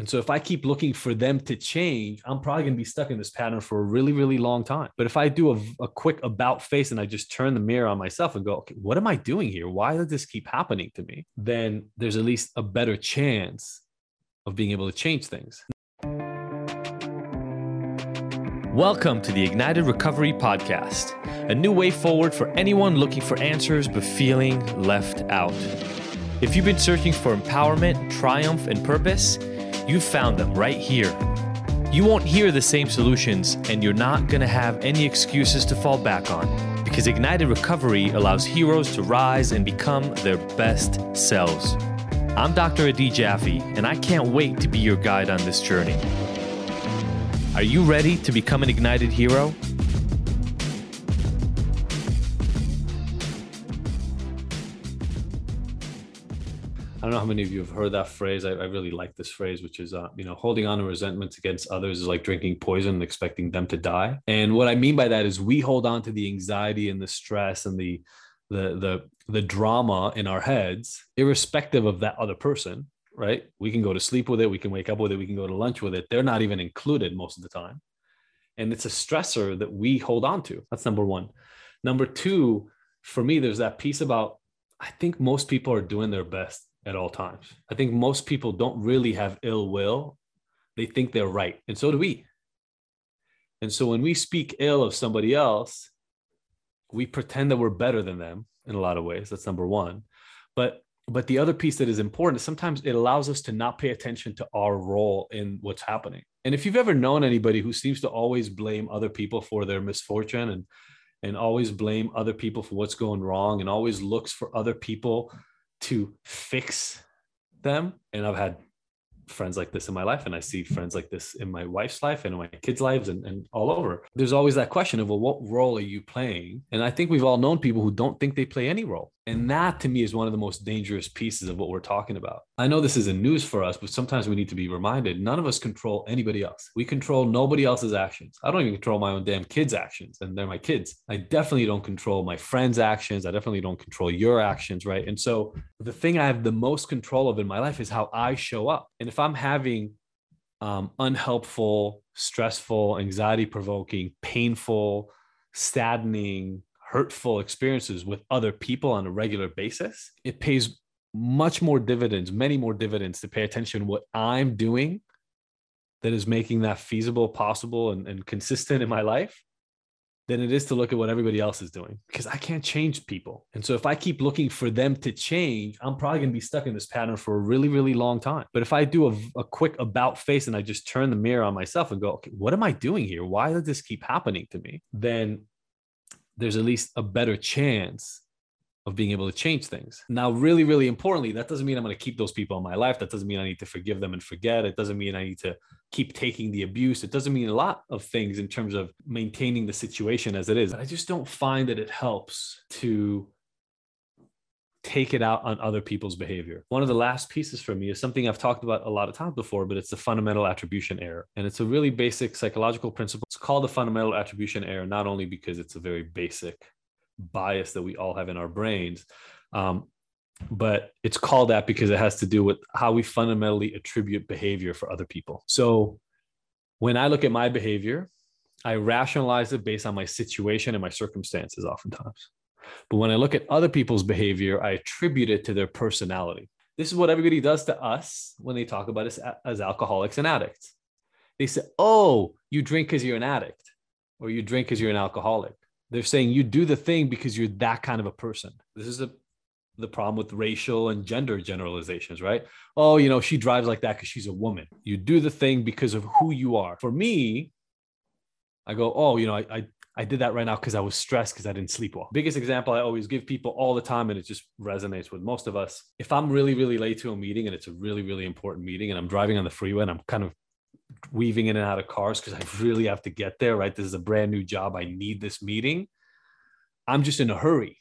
And so if I keep looking for them to change, I'm probably going to be stuck in this pattern for a really, really long time. But if I do a, a, quick about face and I just turn the mirror on myself and go, okay, what am I doing here? Why does this keep happening to me? Then there's at least a better chance of being able to change things. Welcome to the Ignited Recovery Podcast, a new way forward for anyone looking for answers but feeling left out. If you've been searching for empowerment, triumph, and purpose, you found them right here. You won't hear the same solutions, and you're not going to have any excuses to fall back on because Ignited Recovery allows heroes to rise and become their best selves. I'm Dr. Adi Jaffe, and I can't wait to be your guide on this journey. Are you ready to become an ignited hero? How many of you have heard that phrase. I, I really like this phrase, which is, uh, you know, holding on to resentments against others is like drinking poison and expecting them to die. And what I mean by that is we hold on to the anxiety and the stress and the the the the drama in our heads, irrespective of that other person. Right? We can go to sleep with it. We can wake up with it. We can go to lunch with it. They're not even included most of the time, and it's a stressor that we hold on to. That's number one. Number two, for me, there's that piece about I think most people are doing their best at all times. I think most people don't really have ill will. They think they're right. And so do we. And so when we speak ill of somebody else, we pretend that we're better than them in a lot of ways. That's number one. But but the other piece that is important is sometimes it allows us to not pay attention to our role in what's happening. And if you've ever known anybody who seems to always blame other people for their misfortune and and always blame other people for what's going wrong and always looks for other people to fix them. And I've had friends like this in my life and i see friends like this in my wife's life and in my kids lives and, and all over. There's always that question of well what role are you playing? And i think we've all known people who don't think they play any role and that to me is one of the most dangerous pieces of what we're talking about. I know this isn't news for us, but sometimes we need to be reminded none of us control anybody else. We control nobody else's actions. I don't even control my own damn kids' actions, and they're my kids. I definitely don't control my friends' actions. I definitely don't control your actions, right? And so the thing I have the most control of in my life is how I show up. And if I'm having um, unhelpful, stressful, anxiety provoking, painful, saddening, hurtful experiences with other people on a regular basis, it pays much more dividends, many more dividends to pay attention to what I'm doing that is making that feasible, possible, and, and consistent in my life than it is to look at what everybody else is doing because I can't change people. And so if I keep looking for them to change, I'm probably going to be stuck in this pattern for a really, really long time. But if I do a, a, quick about face and I just turn the mirror on myself and go, okay, what am I doing here? Why does this keep happening to me? Then there's at least a better chance of being able to change things. Now, really, really importantly, that doesn't mean I'm going to keep those people in my life. That doesn't mean I need to forgive them and forget. It doesn't mean I need to keep taking the abuse. It doesn't mean a lot of things in terms of maintaining the situation as it is. But I just don't find that it helps to take it out on other people's behavior. One of the last pieces for me is something I've talked about a lot of times before, but it's the fundamental attribution error. And it's a really basic psychological principle. It's called the fundamental attribution error, not only because it's a very basic bias that we all have in our brains, um, but it's called that because it has to do with how we fundamentally attribute behavior for other people. So when I look at my behavior, I rationalize it based on my situation and my circumstances oftentimes. But when I look at other people's behavior, I attribute it to their personality. This is what everybody does to us when they talk about us as alcoholics and addicts. They say, Oh, you drink because you're an addict, or you drink because you're an alcoholic. They're saying you do the thing because you're that kind of a person. This is a, the problem with racial and gender generalizations, right? Oh, you know, she drives like that because she's a woman. You do the thing because of who you are. For me, I go, oh, you know, I, I I did that right now because I was stressed because I didn't sleep well. Biggest example I always give people all the time, and it just resonates with most of us. If I'm really, really late to a meeting and it's a really, really important meeting, and I'm driving on the freeway and I'm kind of weaving in and out of cars because I really have to get there, right? This is a brand new job. I need this meeting. I'm just in a hurry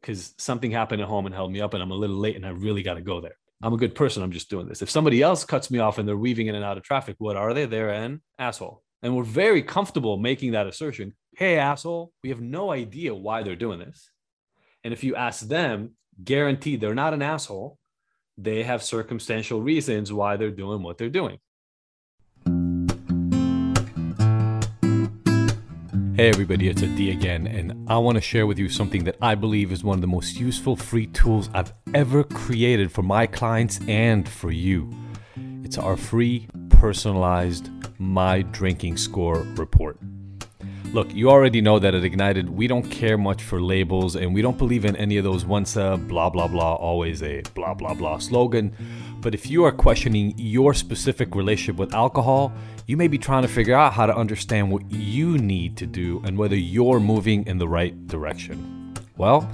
because something happened at home and held me up, and I'm a little late and I really got to go there. I'm a good person. I'm just doing this. If somebody else cuts me off and they're weaving in and out of traffic, what are they? They're an asshole. And we're very comfortable making that assertion. Hey, asshole, we have no idea why they're doing this. And if you ask them, guaranteed they're not an asshole. they have circumstantial reasons why they're doing what they're doing. Hey everybody, it's Adi again, and I want to share with you something that I believe is one of the most useful free tools I've ever created for my clients and for you. It's our free personalized My Drinking Score report. Look, you already know that at Ignited, we don't care much for labels and we don't believe in any of those once a blah blah blah, always a blah blah blah slogan. But if you are questioning your specific relationship with alcohol, you may be trying to figure out how to understand what you need to do and whether you're moving in the right direction. Well,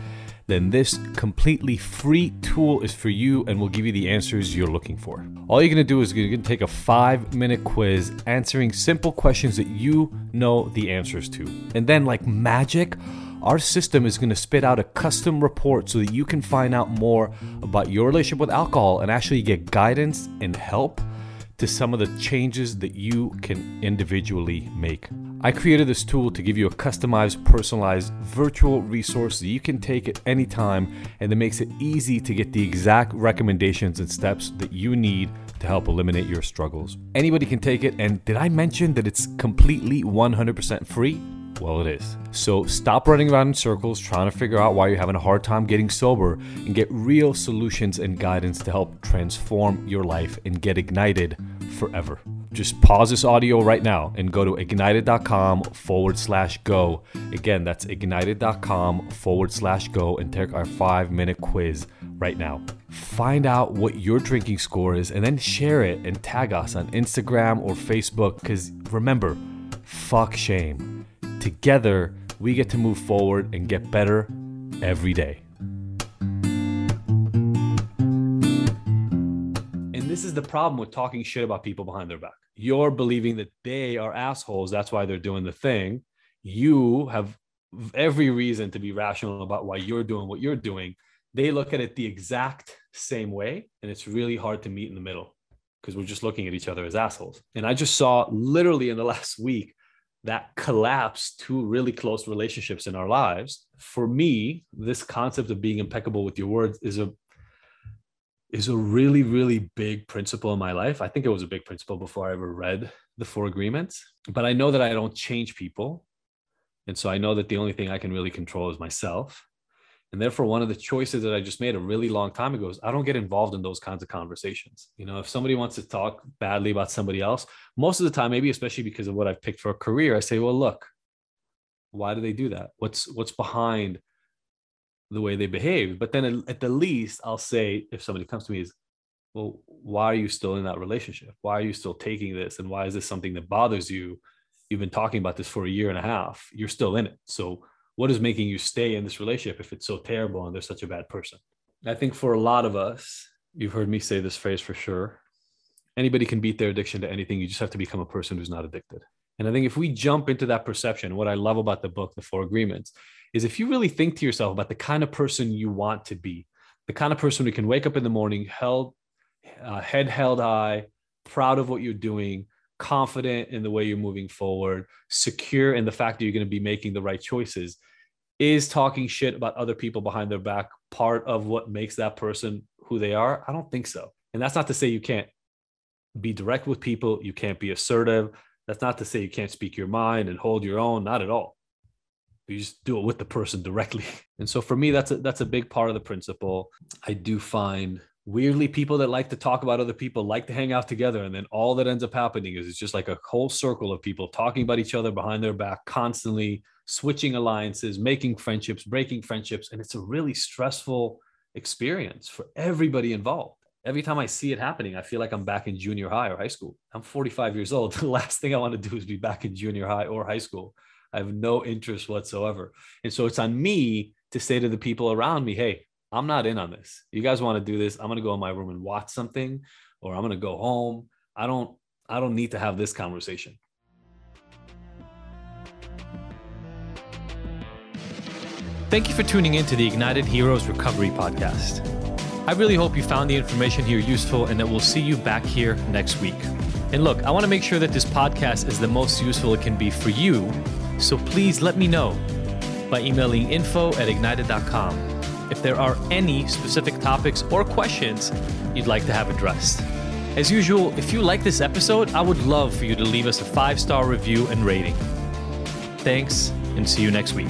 then this completely free tool is for you and will give you the answers you're looking for. All you're gonna do is you're gonna take a five minute quiz answering simple questions that you know the answers to. And then, like magic, our system is going to spit out a custom report so that you can find out more about your relationship with alcohol and actually get guidance and help to some of the changes that you can individually make. I created this tool to give you a customized, personalized virtual resource that you can take at any time and that makes it easy to get the exact recommendations and steps that you need to help eliminate your struggles. Anybody can take it, and did I mention that it's completely 100% free? Well, it is. So stop running around in circles trying to figure out why you're having a hard time getting sober and get real solutions and guidance to help transform your life and get ignited forever. Just pause this audio right now and go to ignited.com forward slash go. Again, that's ignited.com forward slash go and take our five minute quiz right now. Find out what your drinking score is and then share it and tag us on Instagram or Facebook because remember, fuck shame. Together, we get to move forward and get better every day. And this is the problem with talking shit about people behind their back. You're believing that they are assholes. That's why they're doing the thing. You have every reason to be rational about why you're doing what you're doing. They look at it the exact same way. And it's really hard to meet in the middle because we're just looking at each other as assholes. And I just saw literally in the last week that collapse two really close relationships in our lives for me this concept of being impeccable with your words is a is a really really big principle in my life. I think it was a big principle before i ever read the four agreements but i know that i don't change people. And so i know that the only thing i can really control is myself and therefore, one of the choices that I just made a really long time ago is I don't get involved in those kinds of conversations. You know, if somebody wants to talk badly about somebody else, most of the time, maybe especially because of what I've picked for a career, I say, well, look, why do they do that? What's what's behind the way they behave? But then at the least, I'll say if somebody comes to me is, well, why are you still in that relationship? Why are you still taking this? And why is this something that bothers you? You've been talking about this for a year and a half. You're still in it. So what is making you stay in this relationship if it's so terrible and they're such a bad person? I think for a lot of us, you've heard me say this phrase for sure. Anybody can beat their addiction to anything. You just have to become a person who's not addicted. And I think if we jump into that perception, what I love about the book, The Four Agreements, is if you really think to yourself about the kind of person you want to be, the kind of person who can wake up in the morning, held, uh, head held high, proud of what you're doing, confident in the way you're moving forward, secure in the fact that you're going to be making the right choices, is talking shit about other people behind their back part of what makes that person who they are? I don't think so. And that's not to say you can't be direct with people, you can't be assertive. That's not to say you can't speak your mind and hold your own, not at all. You just do it with the person directly. And so for me, that's a that's a big part of the principle. I do find weirdly people that like to talk about other people like to hang out together and then all that ends up happening is it's just like a whole circle of people talking about each other behind their back constantly switching alliances, making friendships, breaking friendships. And it's a really stressful experience for everybody involved. Every time I see it happening, I feel like I'm back in junior high or high school. I'm 45 years old. The last thing I want to do is be back in junior high or high school. I have no interest whatsoever. And so it's on me to say to the people around me, hey, I'm not in on this. You guys want to do this? I'm going to go in my room and watch something or I'm going to go home. I don't I don't need to have this conversation. Thank you for tuning in to the Ignited Heroes Recovery Podcast. I really hope you found the information here useful and that we'll see you back here next week. And look, I want to make sure that this podcast is the most useful it can be for you, so please let me know by emailing info at ignited.com if there are any specific topics or questions you'd like to have addressed. As usual, if you like this episode, I would love for you to leave us a five star review and rating. Thanks, and see you next week.